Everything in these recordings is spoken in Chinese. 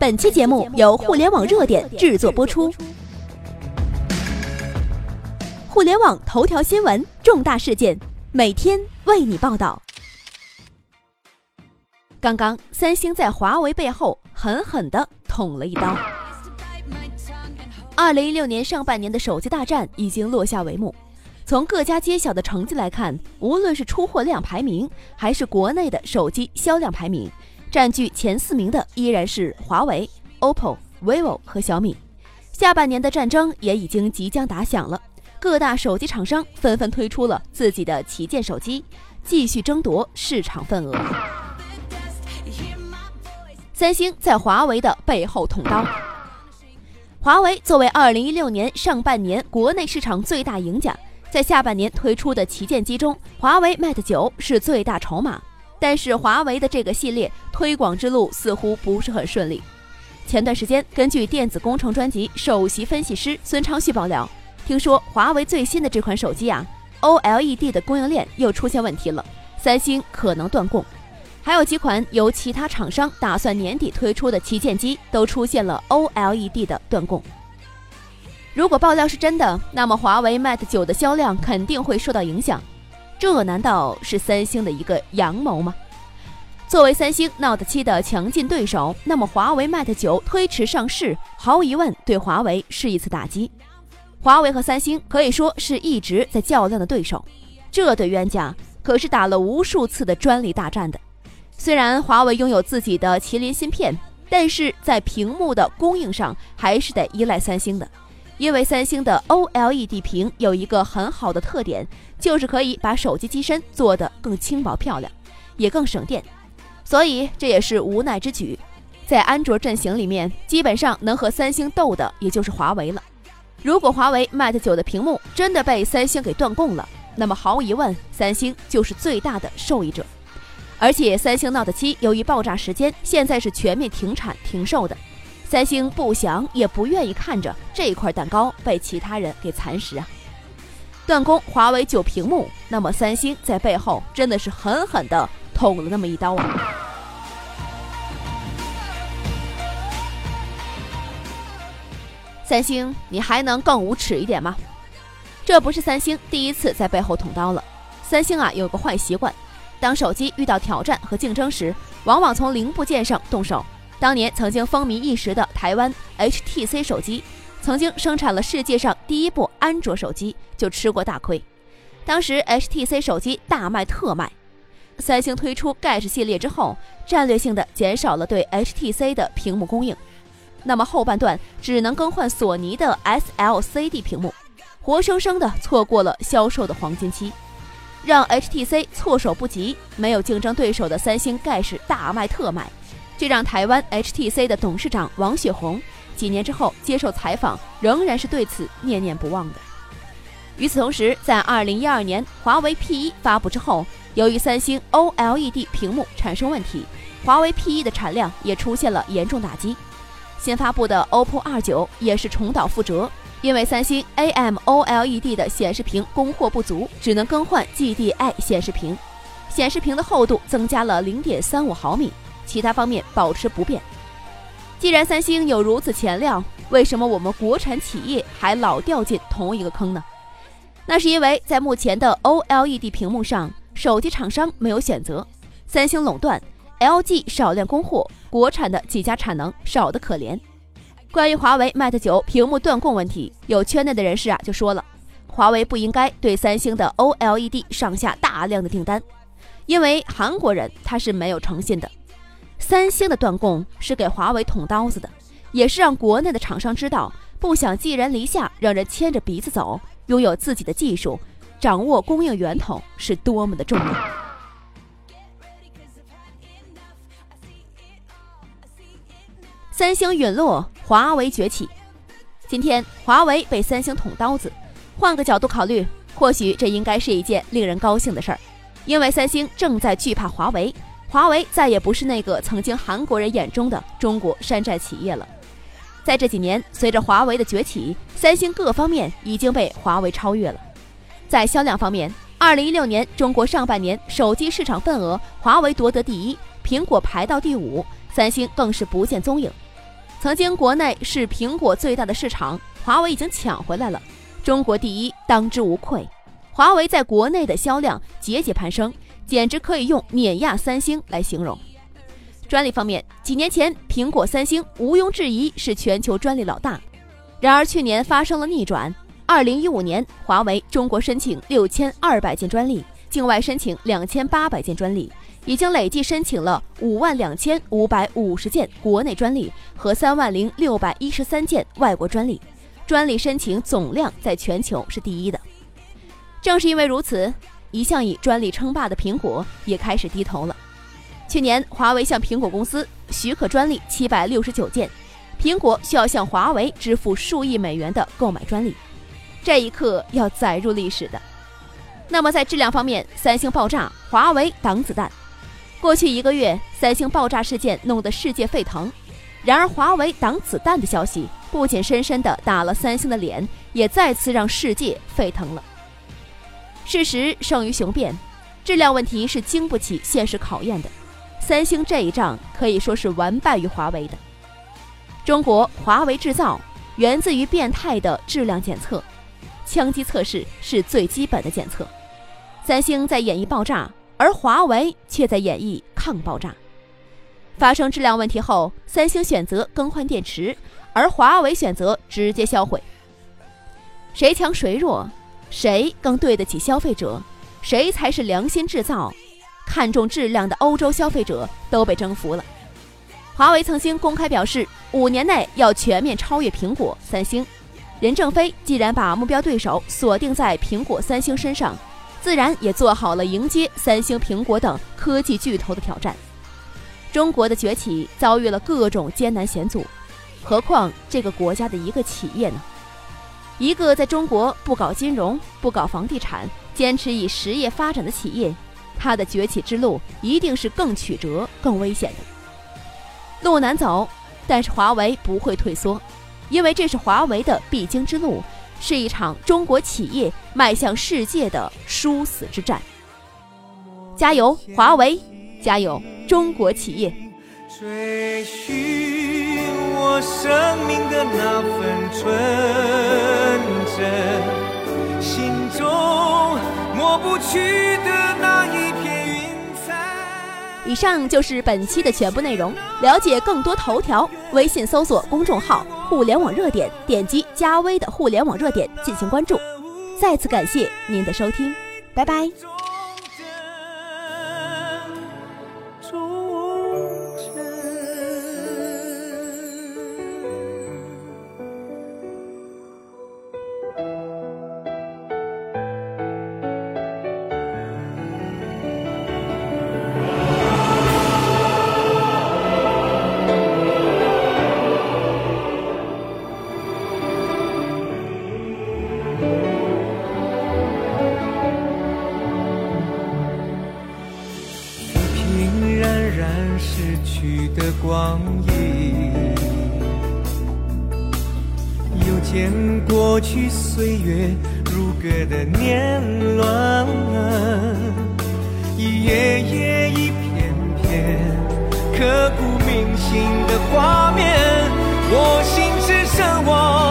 本期节目由互联网热点制作播出。互联网头条新闻，重大事件，每天为你报道。刚刚，三星在华为背后狠狠地捅了一刀。二零一六年上半年的手机大战已经落下帷幕。从各家揭晓的成绩来看，无论是出货量排名，还是国内的手机销量排名。占据前四名的依然是华为、OPPO、vivo 和小米。下半年的战争也已经即将打响了，各大手机厂商纷纷推出了自己的旗舰手机，继续争夺市场份额。三星在华为的背后捅刀。华为作为2016年上半年国内市场最大赢家，在下半年推出的旗舰机中，华为 Mate 9是最大筹码。但是华为的这个系列推广之路似乎不是很顺利。前段时间，根据电子工程专辑首席分析师孙昌旭爆料，听说华为最新的这款手机啊，OLED 的供应链又出现问题了，三星可能断供。还有几款由其他厂商打算年底推出的旗舰机都出现了 OLED 的断供。如果爆料是真的，那么华为 Mate 9的销量肯定会受到影响。这难道是三星的一个阳谋吗？作为三星 Note 7的强劲对手，那么华为 Mate 9推迟上市，毫无疑问对华为是一次打击。华为和三星可以说是一直在较量的对手，这对冤家可是打了无数次的专利大战的。虽然华为拥有自己的麒麟芯片，但是在屏幕的供应上还是得依赖三星的。因为三星的 OLED 屏有一个很好的特点，就是可以把手机机身做得更轻薄漂亮，也更省电，所以这也是无奈之举。在安卓阵型里面，基本上能和三星斗的也就是华为了。如果华为 Mate 9的屏幕真的被三星给断供了，那么毫无疑问，三星就是最大的受益者。而且三星 Note 7由于爆炸时间，现在是全面停产停售的。三星不想也不愿意看着这块蛋糕被其他人给蚕食啊！断供华为九屏幕，那么三星在背后真的是狠狠的捅了那么一刀啊！三星，你还能更无耻一点吗？这不是三星第一次在背后捅刀了。三星啊，有个坏习惯，当手机遇到挑战和竞争时，往往从零部件上动手。当年曾经风靡一时的台湾 HTC 手机，曾经生产了世界上第一部安卓手机，就吃过大亏。当时 HTC 手机大卖特卖，三星推出盖世系列之后，战略性的减少了对 HTC 的屏幕供应，那么后半段只能更换索尼的 SLCD 屏幕，活生生的错过了销售的黄金期，让 HTC 措手不及。没有竞争对手的三星盖世大卖特卖。这让台湾 HTC 的董事长王雪红几年之后接受采访，仍然是对此念念不忘的。与此同时，在2012年华为 P1 发布之后，由于三星 OLED 屏幕产生问题，华为 P1 的产量也出现了严重打击。新发布的 OPPO R9 也是重蹈覆辙，因为三星 AMOLED 的显示屏供货不足，只能更换 GDI 显示屏，显示屏的厚度增加了0.35毫米。其他方面保持不变。既然三星有如此钱量，为什么我们国产企业还老掉进同一个坑呢？那是因为在目前的 OLED 屏幕上，手机厂商没有选择，三星垄断，LG 少量供货，国产的几家产能少得可怜。关于华为 Mate 9屏幕断供问题，有圈内的人士啊就说了，华为不应该对三星的 OLED 上下大量的订单，因为韩国人他是没有诚信的。三星的断供是给华为捅刀子的，也是让国内的厂商知道，不想寄人篱下，让人牵着鼻子走，拥有自己的技术，掌握供应源头是多么的重要。三星陨落，华为崛起。今天华为被三星捅刀子，换个角度考虑，或许这应该是一件令人高兴的事儿，因为三星正在惧怕华为。华为再也不是那个曾经韩国人眼中的中国山寨企业了。在这几年，随着华为的崛起，三星各方面已经被华为超越了。在销量方面，二零一六年中国上半年手机市场份额，华为夺得第一，苹果排到第五，三星更是不见踪影。曾经国内是苹果最大的市场，华为已经抢回来了。中国第一，当之无愧。华为在国内的销量节节攀升，简直可以用碾压三星来形容。专利方面，几年前苹果、三星毋庸置疑是全球专利老大，然而去年发生了逆转。二零一五年，华为中国申请六千二百件专利，境外申请两千八百件专利。已经累计申请了五万两千五百五十件国内专利和三万零六百一十三件外国专利，专利申请总量在全球是第一的。正是因为如此，一向以专利称霸的苹果也开始低头了。去年，华为向苹果公司许可专利七百六十九件，苹果需要向华为支付数亿美元的购买专利，这一刻要载入历史的。那么在质量方面，三星爆炸，华为挡子弹。过去一个月，三星爆炸事件弄得世界沸腾。然而，华为挡子弹的消息不仅深深地打了三星的脸，也再次让世界沸腾了。事实胜于雄辩，质量问题是经不起现实考验的。三星这一仗可以说是完败于华为的。中国华为制造源自于变态的质量检测，枪击测试是最基本的检测。三星在演绎爆炸。而华为却在演绎抗爆炸。发生质量问题后，三星选择更换电池，而华为选择直接销毁。谁强谁弱？谁更对得起消费者？谁才是良心制造？看重质量的欧洲消费者都被征服了。华为曾经公开表示，五年内要全面超越苹果、三星。任正非既然把目标对手锁定在苹果、三星身上。自然也做好了迎接三星、苹果等科技巨头的挑战。中国的崛起遭遇了各种艰难险阻，何况这个国家的一个企业呢？一个在中国不搞金融、不搞房地产，坚持以实业发展的企业，它的崛起之路一定是更曲折、更危险的。路难走，但是华为不会退缩，因为这是华为的必经之路。是一场中国企业迈向世界的殊死之战。加油，华为！加油，中国企业！追寻我生命的那份纯真，心中抹不去的那一片云彩。以上就是本期的全部内容。了解更多头条，微信搜索公众号。互联网热点，点击加微的互联网热点进行关注。再次感谢您的收听，拜拜。逝去的光阴，又见过去岁月如歌的年轮，一页页一片片刻骨铭心的画面，我心只剩往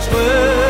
春。